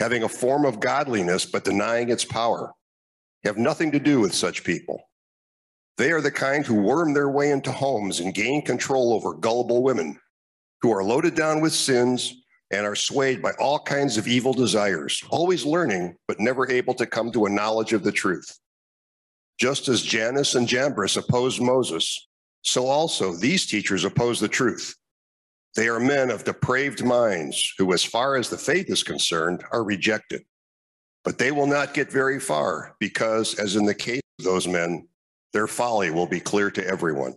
having a form of godliness but denying its power. Have nothing to do with such people. They are the kind who worm their way into homes and gain control over gullible women who are loaded down with sins and are swayed by all kinds of evil desires, always learning, but never able to come to a knowledge of the truth. Just as Jannes and Jambres opposed Moses, so also these teachers oppose the truth. They are men of depraved minds who, as far as the faith is concerned, are rejected. But they will not get very far because, as in the case of those men, their folly will be clear to everyone.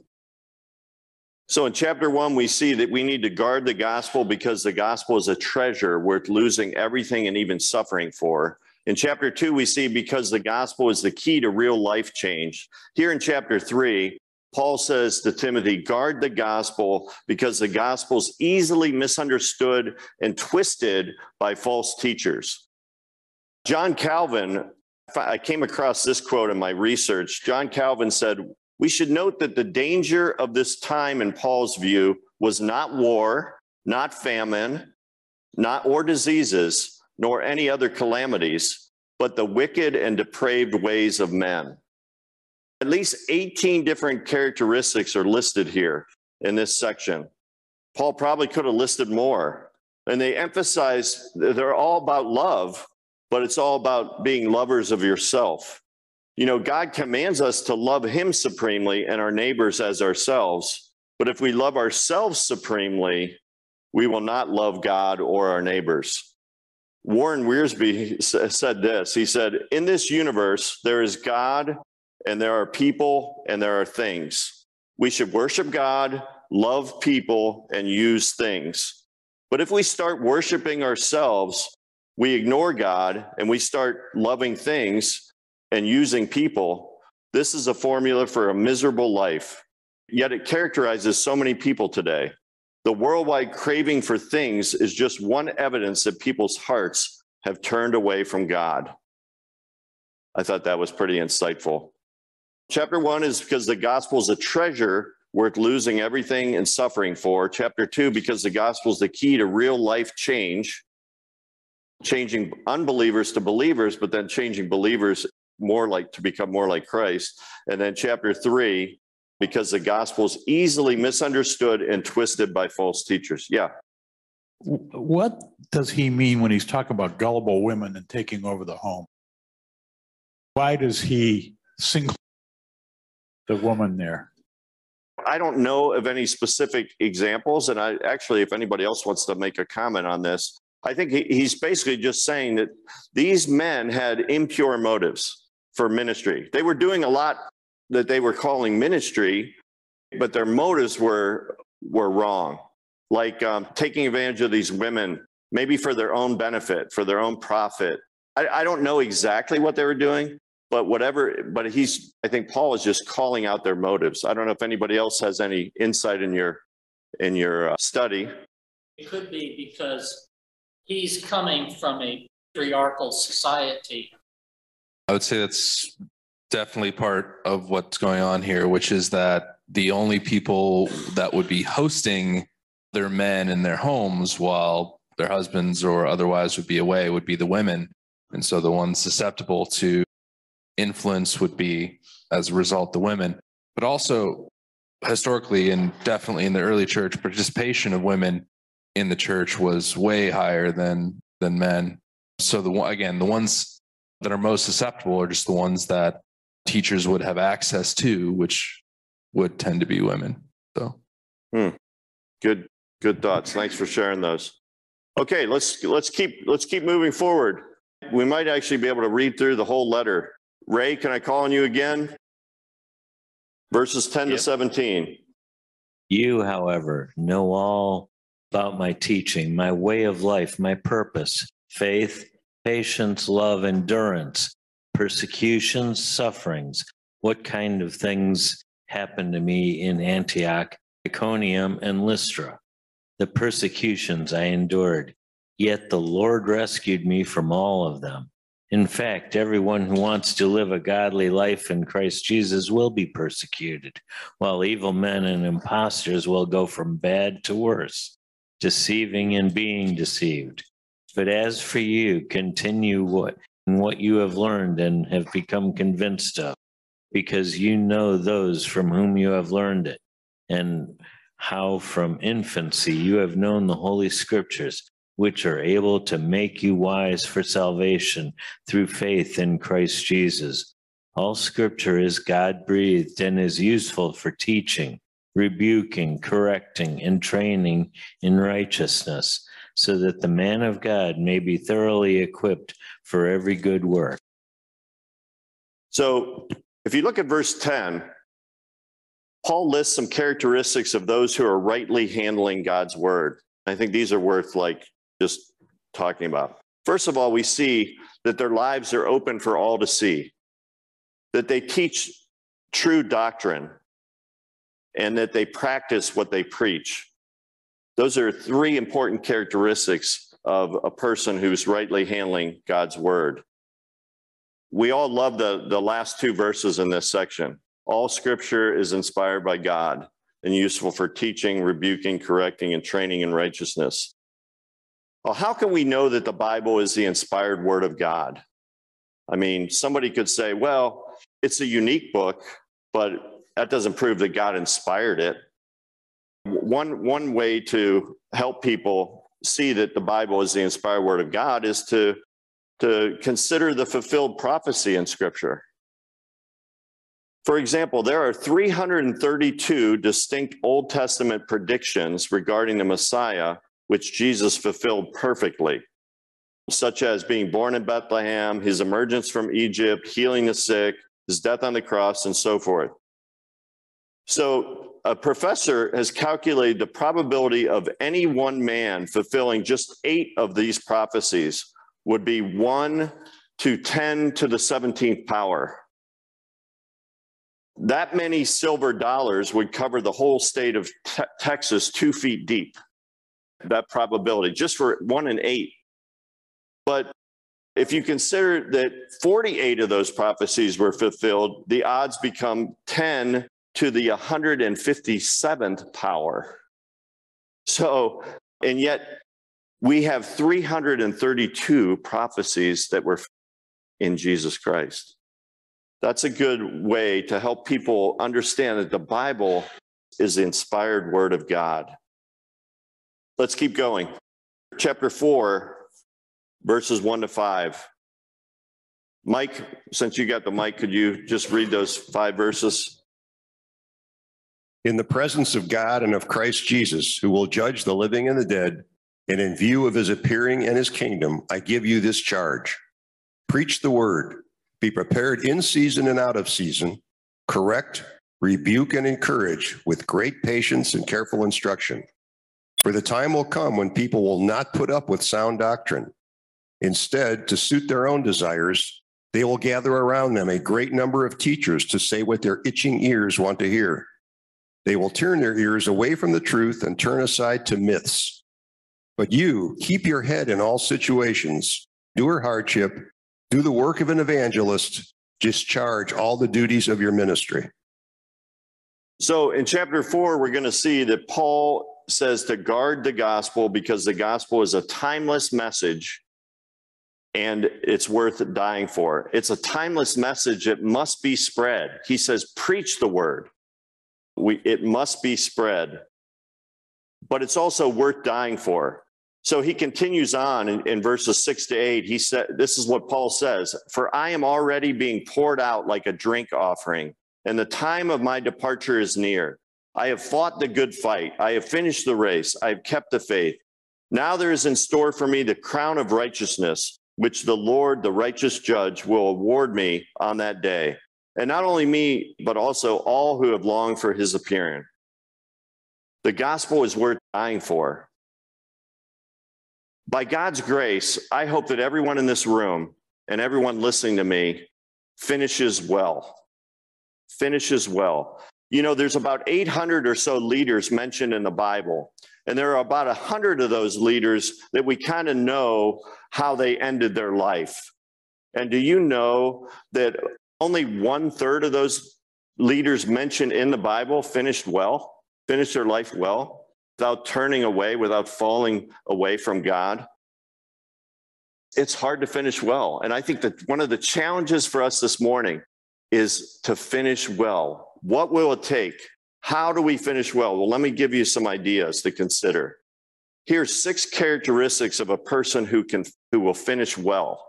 So in chapter one, we see that we need to guard the gospel because the gospel is a treasure worth losing everything and even suffering for. In chapter two, we see because the gospel is the key to real life change. Here in chapter three, Paul says to Timothy, guard the gospel because the gospel is easily misunderstood and twisted by false teachers. John Calvin, I came across this quote in my research. John Calvin said, we should note that the danger of this time, in Paul's view, was not war, not famine, not or diseases, nor any other calamities, but the wicked and depraved ways of men. At least 18 different characteristics are listed here in this section. Paul probably could have listed more. And they emphasize they're all about love, but it's all about being lovers of yourself. You know, God commands us to love Him supremely and our neighbors as ourselves. But if we love ourselves supremely, we will not love God or our neighbors. Warren Wiersbe said this He said, In this universe, there is God, and there are people, and there are things. We should worship God, love people, and use things. But if we start worshiping ourselves, we ignore God and we start loving things, and using people, this is a formula for a miserable life. Yet it characterizes so many people today. The worldwide craving for things is just one evidence that people's hearts have turned away from God. I thought that was pretty insightful. Chapter one is because the gospel is a treasure worth losing everything and suffering for. Chapter two, because the gospel is the key to real life change, changing unbelievers to believers, but then changing believers more like to become more like Christ. And then chapter three, because the gospel is easily misunderstood and twisted by false teachers. Yeah. What does he mean when he's talking about gullible women and taking over the home? Why does he single the woman there? I don't know of any specific examples. And I actually, if anybody else wants to make a comment on this, I think he, he's basically just saying that these men had impure motives for ministry. They were doing a lot that they were calling ministry, but their motives were were wrong. Like um, taking advantage of these women, maybe for their own benefit, for their own profit. I, I don't know exactly what they were doing, but whatever. But he's, I think Paul is just calling out their motives. I don't know if anybody else has any insight in your in your uh, study. It could be because he's coming from a patriarchal society I would say that's definitely part of what's going on here, which is that the only people that would be hosting their men in their homes while their husbands or otherwise would be away would be the women. And so the ones susceptible to influence would be, as a result, the women. But also, historically and definitely in the early church, participation of women in the church was way higher than than men. So the again, the ones that are most susceptible are just the ones that teachers would have access to, which would tend to be women. So hmm. Good, good thoughts. Thanks for sharing those. Okay, let's, let's keep, let's keep moving forward. We might actually be able to read through the whole letter. Ray, can I call on you again? Verses 10 to 17. You, however, know all about my teaching, my way of life, my purpose, faith, patience, love, endurance, persecutions, sufferings. What kind of things happened to me in Antioch, Iconium, and Lystra? The persecutions I endured, yet the Lord rescued me from all of them. In fact, everyone who wants to live a godly life in Christ Jesus will be persecuted while evil men and impostors will go from bad to worse, deceiving and being deceived. But as for you, continue what in what you have learned and have become convinced of, because you know those from whom you have learned it, and how from infancy you have known the holy scriptures, which are able to make you wise for salvation through faith in Christ Jesus. All scripture is God breathed and is useful for teaching, rebuking, correcting, and training in righteousness, so that the man of God may be thoroughly equipped for every good work. So if you look at verse 10, Paul lists some characteristics of those who are rightly handling God's word. I think these are worth like just talking about. First of all, we see that their lives are open for all to see, that they teach true doctrine, and that they practice what they preach. Those are three important characteristics of a person who's rightly handling God's word. We all love the, the last two verses in this section. All scripture is inspired by God and useful for teaching, rebuking, correcting, and training in righteousness. Well, how can we know that the Bible is the inspired word of God? I mean, somebody could say, well, it's a unique book, but that doesn't prove that God inspired it. One, one way to help people see that the Bible is the inspired word of God is to, to consider the fulfilled prophecy in Scripture. For example, there are 332 distinct Old Testament predictions regarding the Messiah, which Jesus fulfilled perfectly, such as being born in Bethlehem, his emergence from Egypt, healing the sick, his death on the cross, and so forth. So, a professor has calculated the probability of any one man fulfilling just eight of these prophecies would be one to 10 to the 17th power that many silver dollars would cover the whole state of te- Texas two feet deep. That probability, just for one in eight. But if you consider that 48 of those prophecies were fulfilled, the odds become 10 to the 157th power. So, and yet we have 332 prophecies that were in Jesus Christ that's a good way to help people understand that the Bible is the inspired word of God. Let's keep going. Chapter 4, verses 1 to 5. Mike, since you got the mic, could you just read those five verses? In the presence of God and of Christ Jesus, who will judge the living and the dead, and in view of his appearing and his kingdom, I give you this charge preach the word. Be prepared in season and out of season. Correct, rebuke, and encourage with great patience and careful instruction. For the time will come when people will not put up with sound doctrine. Instead, to suit their own desires, they will gather around them a great number of teachers to say what their itching ears want to hear. They will turn their ears away from the truth and turn aside to myths. But you keep your head in all situations, endure hardship, do the work of an evangelist, discharge all the duties of your ministry. So in chapter 4, we're going to see that Paul says to guard the gospel because the gospel is a timeless message and it's worth dying for. It's a timeless message It must be spread. He says, preach the word. We, it must be spread. But it's also worth dying for. So he continues on in, in, verses six to eight. He said, This is what Paul says For I am already being poured out like a drink offering, and the time of my departure is near. I have fought the good fight. I have finished the race. I have kept the faith. Now there is in store for me the crown of righteousness, which the Lord, the righteous judge, will award me on that day. And not only me, but also all who have longed for his appearing. The gospel is worth dying for. By God's grace, I hope that everyone in this room and everyone listening to me finishes well. Finishes well. You know, there's about 800 or so leaders mentioned in the Bible. And there are about 100 of those leaders that we kind of know how they ended their life. And do you know that only one third of those leaders mentioned in the Bible finished well, finished their life well, without turning away, without falling away from God? It's hard to finish well. And I think that one of the challenges for us this morning is to finish well. What will it take how do we finish well? Well, let me give you some ideas to consider. Here's six characteristics of a person who can who will finish well.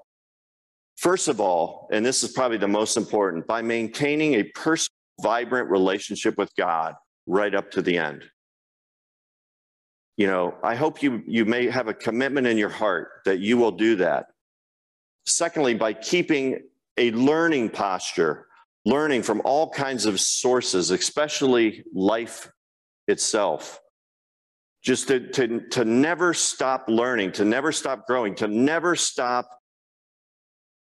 First of all, and this is probably the most important, by maintaining a personal, vibrant relationship with God right up to the end. You know, I hope you you may have a commitment in your heart that you will do that. Secondly, by keeping a learning posture learning from all kinds of sources, especially life itself. Just to, to, to never stop learning, to never stop growing, to never stop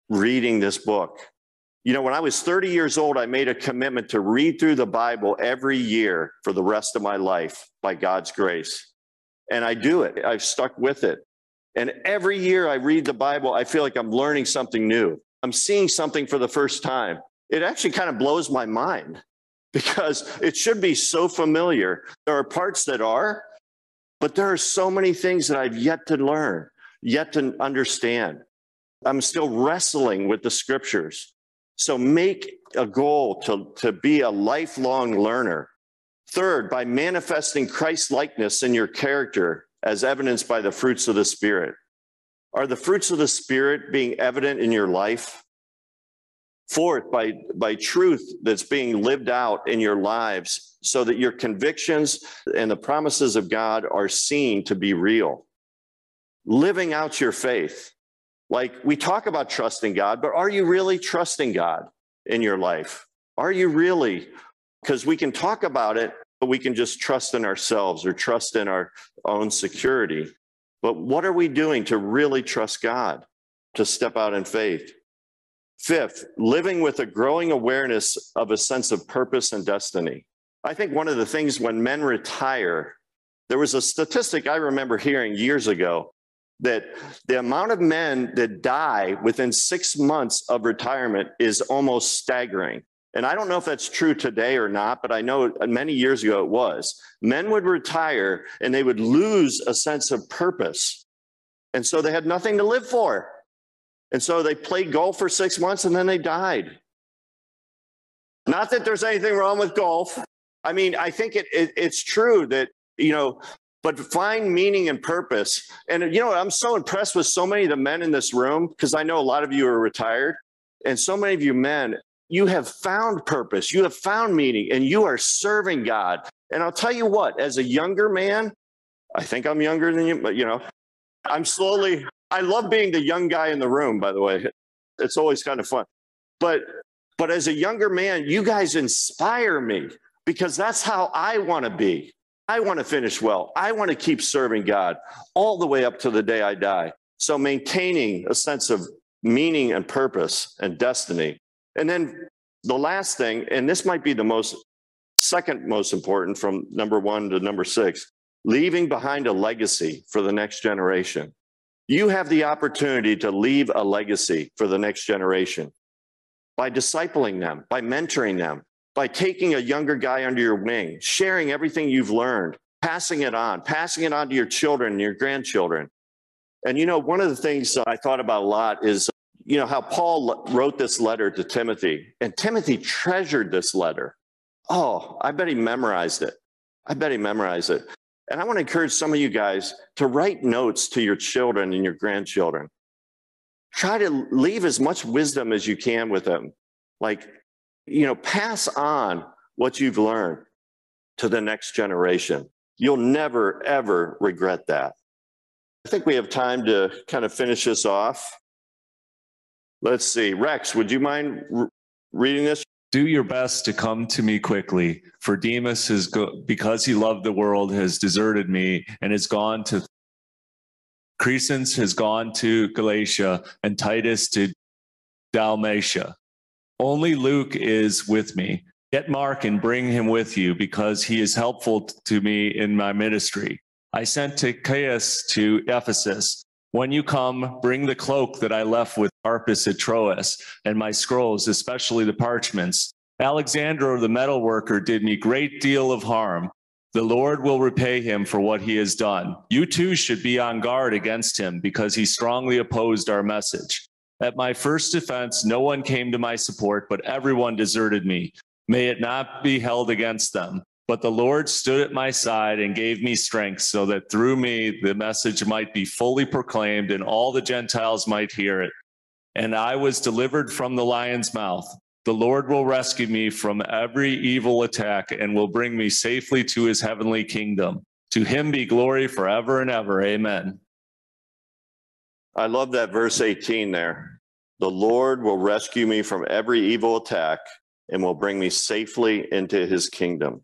reading this book. You know, when I was 30 years old, I made a commitment to read through the Bible every year for the rest of my life by God's grace. And I do it, I've stuck with it. And every year I read the Bible, I feel like I'm learning something new. I'm seeing something for the first time it actually kind of blows my mind because it should be so familiar. There are parts that are, but there are so many things that I've yet to learn, yet to understand. I'm still wrestling with the scriptures. So make a goal to, to be a lifelong learner. Third, by manifesting Christ likeness in your character as evidenced by the fruits of the Spirit. Are the fruits of the Spirit being evident in your life? Fourth, by, by truth that's being lived out in your lives so that your convictions and the promises of God are seen to be real. Living out your faith. Like we talk about trusting God, but are you really trusting God in your life? Are you really? Because we can talk about it, but we can just trust in ourselves or trust in our own security. But what are we doing to really trust God, to step out in faith? Fifth, living with a growing awareness of a sense of purpose and destiny. I think one of the things when men retire, there was a statistic I remember hearing years ago that the amount of men that die within six months of retirement is almost staggering. And I don't know if that's true today or not, but I know many years ago it was. Men would retire and they would lose a sense of purpose. And so they had nothing to live for. And so they played golf for six months and then they died. Not that there's anything wrong with golf. I mean, I think it, it, it's true that, you know, but find meaning and purpose. And, you know, I'm so impressed with so many of the men in this room because I know a lot of you are retired. And so many of you men, you have found purpose, you have found meaning, and you are serving God. And I'll tell you what, as a younger man, I think I'm younger than you, but, you know, I'm slowly I love being the young guy in the room, by the way. It's always kind of fun. But but as a younger man, you guys inspire me because that's how I want to be. I want to finish well. I want to keep serving God all the way up to the day I die. So maintaining a sense of meaning and purpose and destiny. And then the last thing, and this might be the most second most important from number one to number six, leaving behind a legacy for the next generation. You have the opportunity to leave a legacy for the next generation by discipling them, by mentoring them, by taking a younger guy under your wing, sharing everything you've learned, passing it on, passing it on to your children your grandchildren. And you know, one of the things I thought about a lot is, you know, how Paul wrote this letter to Timothy, and Timothy treasured this letter. Oh, I bet he memorized it. I bet he memorized it. And I want to encourage some of you guys to write notes to your children and your grandchildren. Try to leave as much wisdom as you can with them. Like, you know, pass on what you've learned to the next generation. You'll never, ever regret that. I think we have time to kind of finish this off. Let's see. Rex, would you mind reading this? Do your best to come to me quickly, for Demas has go- because he loved the world has deserted me and has gone to Crescens has gone to Galatia and Titus to Dalmatia. Only Luke is with me. Get Mark and bring him with you because he is helpful to me in my ministry. I sent to Tychicus to Ephesus. When you come, bring the cloak that I left with Carpus at Troas and my scrolls, especially the parchments. Alexander, the metal worker did me great deal of harm. The Lord will repay him for what he has done. You too should be on guard against him because he strongly opposed our message. At my first defense, no one came to my support, but everyone deserted me. May it not be held against them. But the Lord stood at my side and gave me strength so that through me the message might be fully proclaimed and all the Gentiles might hear it. And I was delivered from the lion's mouth. The Lord will rescue me from every evil attack and will bring me safely to his heavenly kingdom. To him be glory forever and ever. Amen. I love that verse 18 there. The Lord will rescue me from every evil attack and will bring me safely into his kingdom.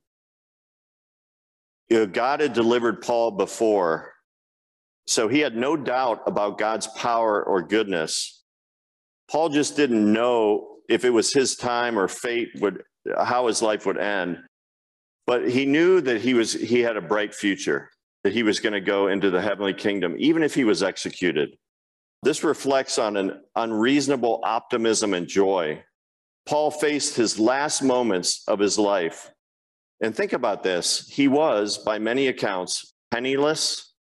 You know, God had delivered Paul before, so he had no doubt about God's power or goodness. Paul just didn't know if it was his time or fate would how his life would end. But he knew that he was he had a bright future, that he was going to go into the heavenly kingdom even if he was executed. This reflects on an unreasonable optimism and joy. Paul faced his last moments of his life and think about this he was, by many accounts, penniless,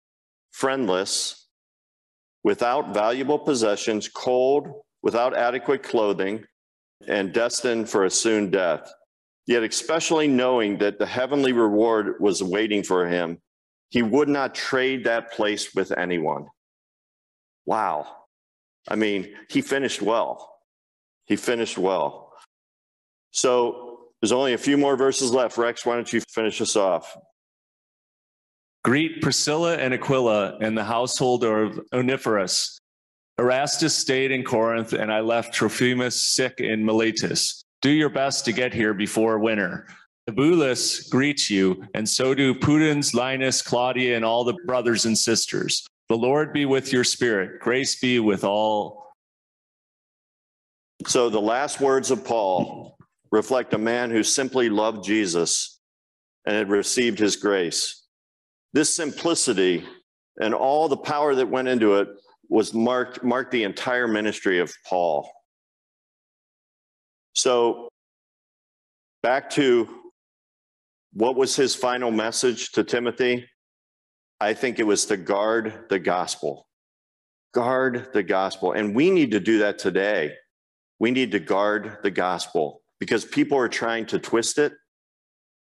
friendless, without valuable possessions, cold, without adequate clothing, and destined for a soon death. Yet, especially knowing that the heavenly reward was waiting for him, he would not trade that place with anyone. Wow. I mean, he finished well. He finished well. So, there's only a few more verses left. Rex, why don't you finish us off? Greet Priscilla and Aquila and the household of Onesiphorus. Erastus stayed in Corinth, and I left Trophimus sick in Miletus. Do your best to get here before winter. Eubulus greets you, and so do Pudens, Linus, Claudia, and all the brothers and sisters. The Lord be with your spirit. Grace be with all. So, the last words of Paul reflect a man who simply loved Jesus and had received his grace. This simplicity and all the power that went into it was marked, marked the entire ministry of Paul. So, back to what was his final message to Timothy? I think it was to guard the gospel. Guard the gospel. And we need to do that today. We need to guard the gospel because people are trying to twist it.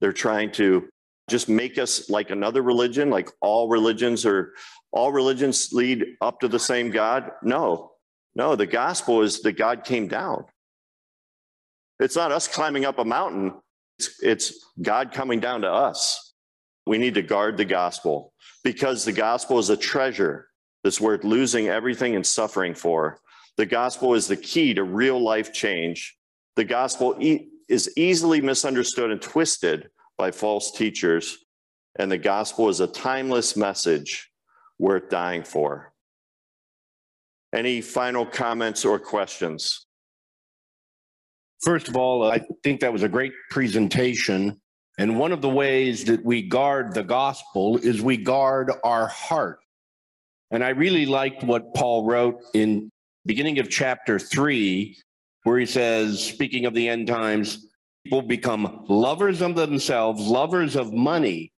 They're trying to just make us like another religion, like all religions are, all religions lead up to the same God. No, no, the gospel is that God came down. It's not us climbing up a mountain, it's, it's God coming down to us. We need to guard the gospel because the gospel is a treasure that's worth losing everything and suffering for. The gospel is the key to real life change the gospel e- is easily misunderstood and twisted by false teachers, and the gospel is a timeless message worth dying for. Any final comments or questions? First of all, I think that was a great presentation. And one of the ways that we guard the gospel is we guard our heart. And I really liked what Paul wrote in beginning of chapter 3 where he says, speaking of the end times, people become lovers of themselves, lovers of money.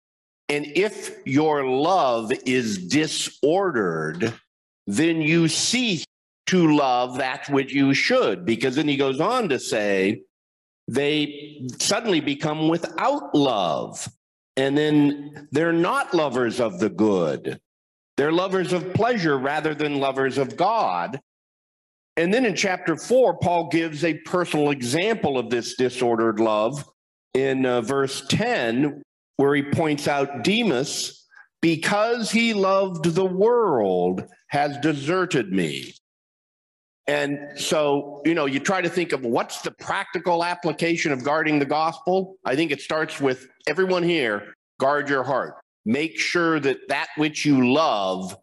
And if your love is disordered, then you cease to love that which you should. Because then he goes on to say, they suddenly become without love And then they're not lovers of the good. They're lovers of pleasure rather than lovers of God. And then in chapter four, Paul gives a personal example of this disordered love in uh, verse 10, where he points out Demas, because he loved the world, has deserted me. And so, you know, you try to think of what's the practical application of guarding the gospel. I think it starts with everyone here guard your heart. Make sure that that which you love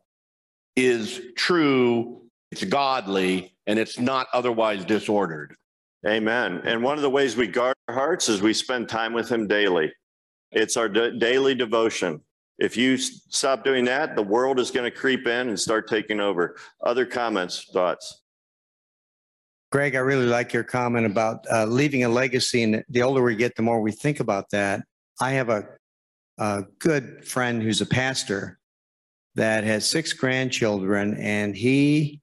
is true, it's godly, and it's not otherwise disordered. Amen. And one of the ways we guard our hearts is we spend time with Him daily. It's our da- daily devotion. If you s- stop doing that, the world is going to creep in and start taking over. Other comments, thoughts? Greg, I really like your comment about uh, leaving a legacy. And the older we get, the more we think about that. I have a, a good friend who's a pastor that has six grandchildren, and he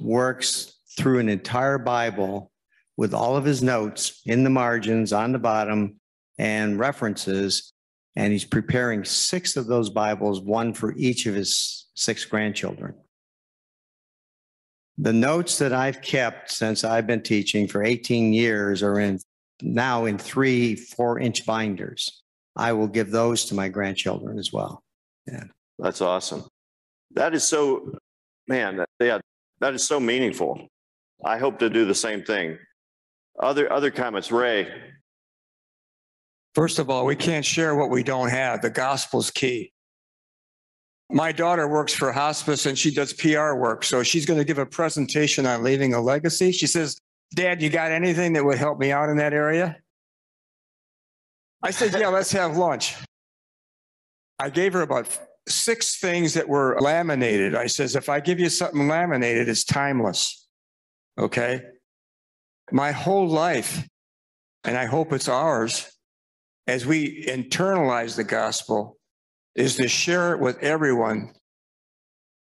works through an entire Bible with all of his notes in the margins, on the bottom, and references. And he's preparing six of those Bibles, one for each of his six grandchildren. The notes that I've kept since I've been teaching for 18 years are in now in three, four inch binders. I will give those to my grandchildren as well. Yeah. That's awesome. That is so, man, yeah, that is so meaningful. I hope to do the same thing. Other, other comments, Ray? First of all, we can't share what we don't have. The gospel's key. My daughter works for hospice and she does PR work. So she's going to give a presentation on leaving a legacy. She says, Dad, you got anything that would help me out in that area? I said, Yeah, let's have lunch. I gave her about six things that were laminated. I says, If I give you something laminated, it's timeless. Okay. My whole life, and I hope it's ours, as we internalize the gospel is to share it with everyone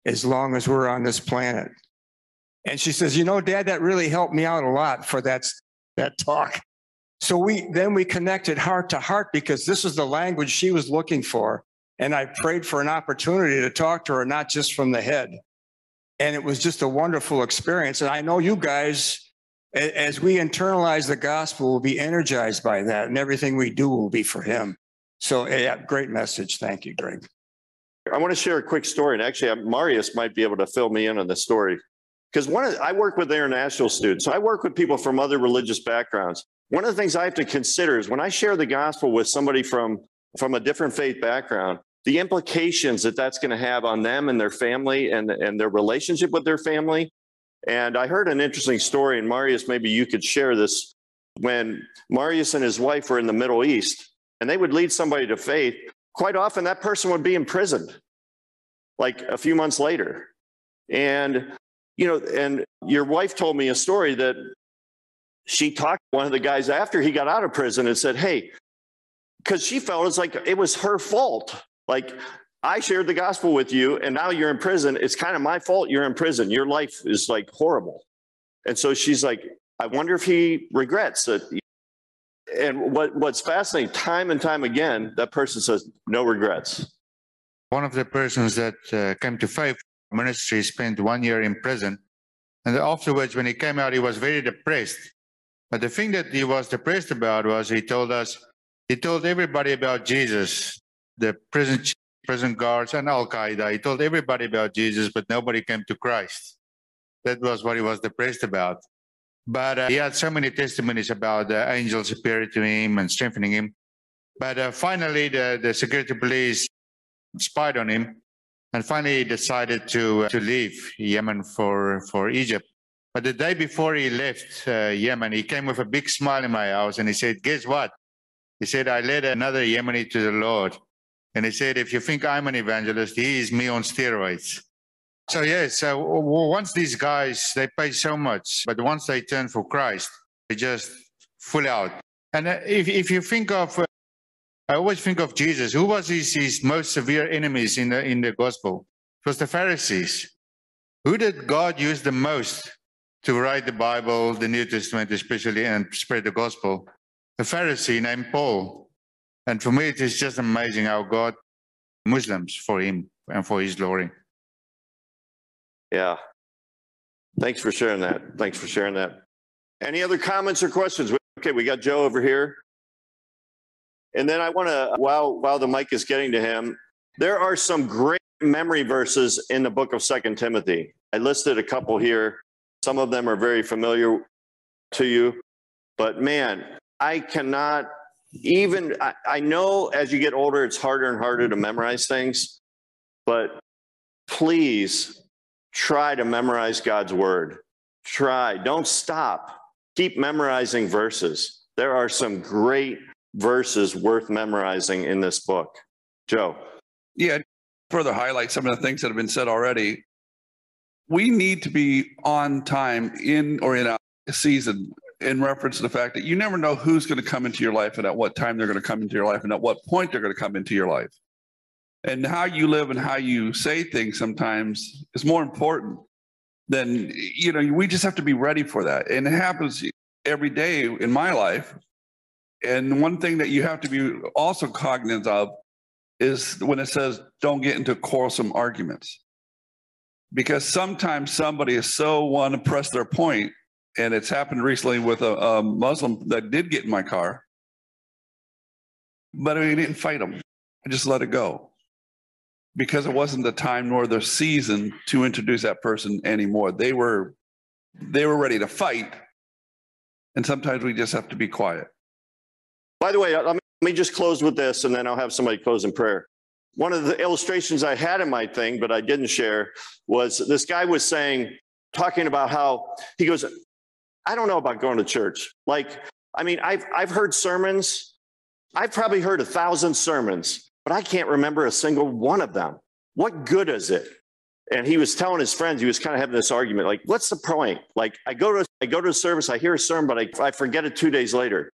as long as we're on this planet. And she says, you know, dad, that really helped me out a lot for that, that talk. So we, then we connected heart to heart because this is the language she was looking for. And I prayed for an opportunity to talk to her, not just from the head. And it was just a wonderful experience. And I know you guys, as we internalize the gospel, will be energized by that, and everything we do will be for Him. So, yeah, great message. Thank you, Greg. I want to share a quick story, and actually, Marius might be able to fill me in on the story. Because one, of, I work with international students, so I work with people from other religious backgrounds. One of the things I have to consider is when I share the gospel with somebody from from a different faith background, the implications that that's going to have on them and their family and and their relationship with their family. And I heard an interesting story, and Marius, maybe you could share this. When Marius and his wife were in the Middle East, and they would lead somebody to faith, quite often that person would be imprisoned like a few months later. And, you know, and your wife told me a story that she talked to one of the guys after he got out of prison and said, Hey, because she felt it's like it was her fault. Like, I shared the gospel with you and now you're in prison. It's kind of my fault you're in prison. Your life is like horrible. And so she's like, I wonder if he regrets that and what, what's fascinating, time and time again, that person says, no regrets. One of the persons that uh, came to faith ministry spent one year in prison. And afterwards, when he came out, he was very depressed. But the thing that he was depressed about was he told us, he told everybody about Jesus, the prison, prison guards and Al Qaeda. He told everybody about Jesus, but nobody came to Christ. That was what he was depressed about. But uh, he had so many testimonies about the angels appearing to him and strengthening him. But uh, finally, the, the security police spied on him, and finally he decided to uh, to leave Yemen for for Egypt. But the day before he left uh, Yemen, he came with a big smile in my house, and he said, "Guess what?" He said, "I led another Yemeni to the Lord." And he said, "If you think I'm an evangelist, he is me on steroids." So yeah, so once these guys they pay so much, but once they turn for Christ, they just full out. And uh, if if you think of, uh, I always think of Jesus. Who was his, his most severe enemies in the in the gospel? It was the Pharisees. Who did God use the most to write the Bible, the New Testament especially, and spread the gospel? A Pharisee named Paul. And for me, it is just amazing how God Muslims for him and for his glory. Yeah. Thanks for sharing that. Thanks for sharing that. Any other comments or questions? Okay, we got Joe over here. And then I want to, while while the mic is getting to him, there are some great memory verses in the book of Second Timothy. I listed a couple here. Some of them are very familiar to you, but man, I cannot even. I, I know as you get older, it's harder and harder to memorize things, but please try to memorize God's word. Try. Don't stop. Keep memorizing verses. There are some great verses worth memorizing in this book. Joe. Yeah, further highlight some of the things that have been said already. We need to be on time in or in a season in reference to the fact that you never know who's going to come into your life and at what time they're going to come into your life and at what point they're going to come into your life. And how you live and how you say things sometimes is more important than, you know, we just have to be ready for that. And it happens every day in my life. And one thing that you have to be also cognizant of is when it says don't get into quarrelsome arguments. Because sometimes somebody is so want to press their point, and it's happened recently with a, a Muslim that did get in my car, but I didn't fight him. I just let it go because it wasn't the time nor the season to introduce that person anymore. They were they were ready to fight, and sometimes we just have to be quiet. By the way, let me, let me just close with this and then I'll have somebody close in prayer. One of the illustrations I had in my thing, but I didn't share, was this guy was saying, talking about how he goes, I don't know about going to church. Like, I mean, I've, I've heard sermons, I've probably heard a thousand sermons, but I can't remember a single one of them. What good is it? And he was telling his friends, he was kind of having this argument, like, what's the point? Like, I go to I go to a service, I hear a sermon, but I, I forget it two days later.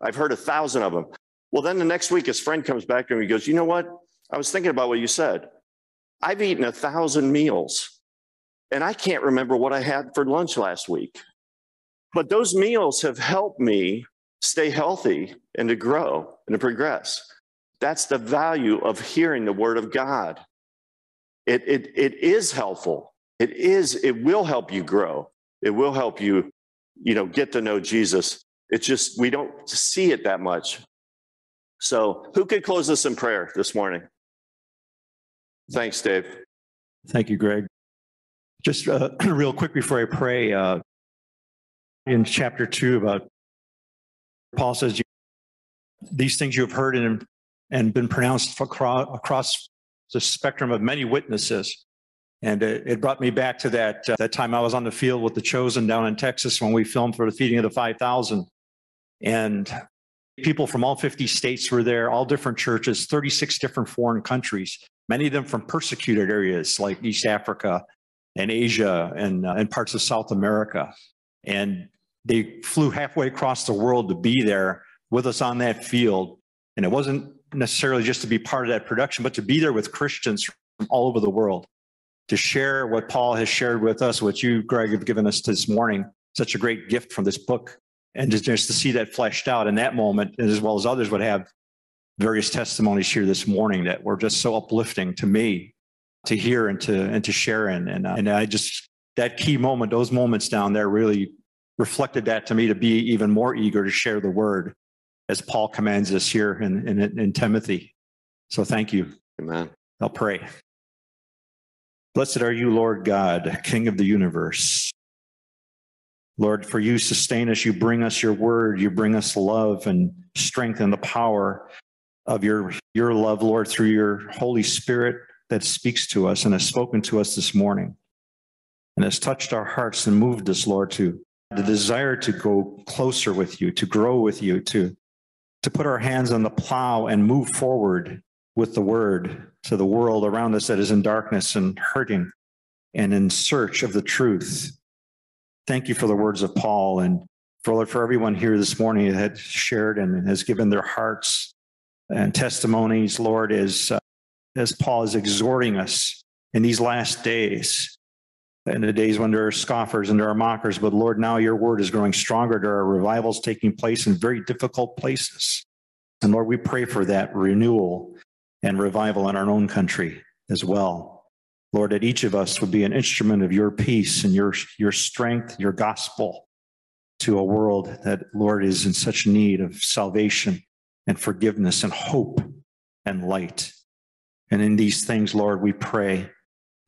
I've heard a thousand of them. Well, then the next week, his friend comes back to him. He goes, You know what? I was thinking about what you said. I've eaten a thousand meals and I can't remember what I had for lunch last week. But those meals have helped me stay healthy and to grow and to progress. That's the value of hearing the word of God. It, it, it is helpful. It is, it will help you grow. It will help you, you know, get to know Jesus. It's just, we don't see it that much. So, who could close us in prayer this morning? Thanks, Dave. Thank you, Greg. Just uh, real quick before I pray, uh, in chapter two, about Paul says, These things you have heard and, and been pronounced across, across the spectrum of many witnesses. And it, it brought me back to that, uh, that time I was on the field with the Chosen down in Texas when we filmed for the feeding of the 5,000. And people from all 50 states were there, all different churches, 36 different foreign countries, many of them from persecuted areas like East Africa and Asia and, uh, and parts of South America. And they flew halfway across the world to be there with us on that field. And it wasn't necessarily just to be part of that production, but to be there with Christians from all over the world to share what Paul has shared with us, what you, Greg, have given us this morning. Such a great gift from this book and just, just to see that fleshed out in that moment, as well as others would have various testimonies here this morning that were just so uplifting to me to hear and to and to share in. And uh, and I just that key moment, those moments down there, really reflected that to me to be even more eager to share the word, as Paul commands us here in in, in Timothy. So thank you. Amen. I'll pray. Blessed are you, Lord God, King of the universe. Lord, for you sustain us, you bring us your word, you bring us love and strength and the power of your, your love, Lord, through your Holy Spirit that speaks to us and has spoken to us this morning and has touched our hearts and moved us, Lord, to the desire to go closer with you, to grow with you, to, to put our hands on the plow and move forward with the word to the world around us that is in darkness and hurting and in search of the truth. Thank you for the words of Paul and for for everyone here this morning that shared and has given their hearts and testimonies, Lord, as, uh, as Paul is exhorting us in these last days, in the days when there are scoffers and there are mockers. But Lord, now your word is growing stronger. There are revivals taking place in very difficult places. And Lord, we pray for that renewal and revival in our own country as well. Lord, that each of us would be an instrument of your peace and your, your strength, your gospel to a world that, Lord, is in such need of salvation and forgiveness and hope and light. And in these things, Lord, we pray,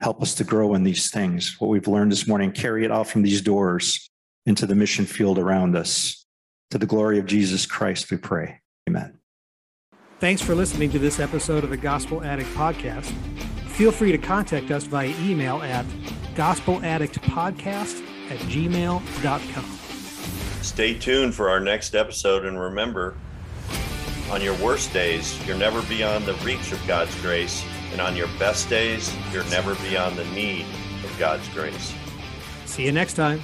help us to grow in these things. What we've learned this morning, carry it out from these doors into the mission field around us. To the glory of Jesus Christ, we pray. Amen. Thanks for listening to this episode of the Gospel Addict Podcast. Feel free to contact us via email at gospeladdictpodcast at gmail.com. Stay tuned for our next episode and remember, on your worst days, you're never beyond the reach of God's grace. And on your best days, you're never beyond the need of God's grace. See you next time.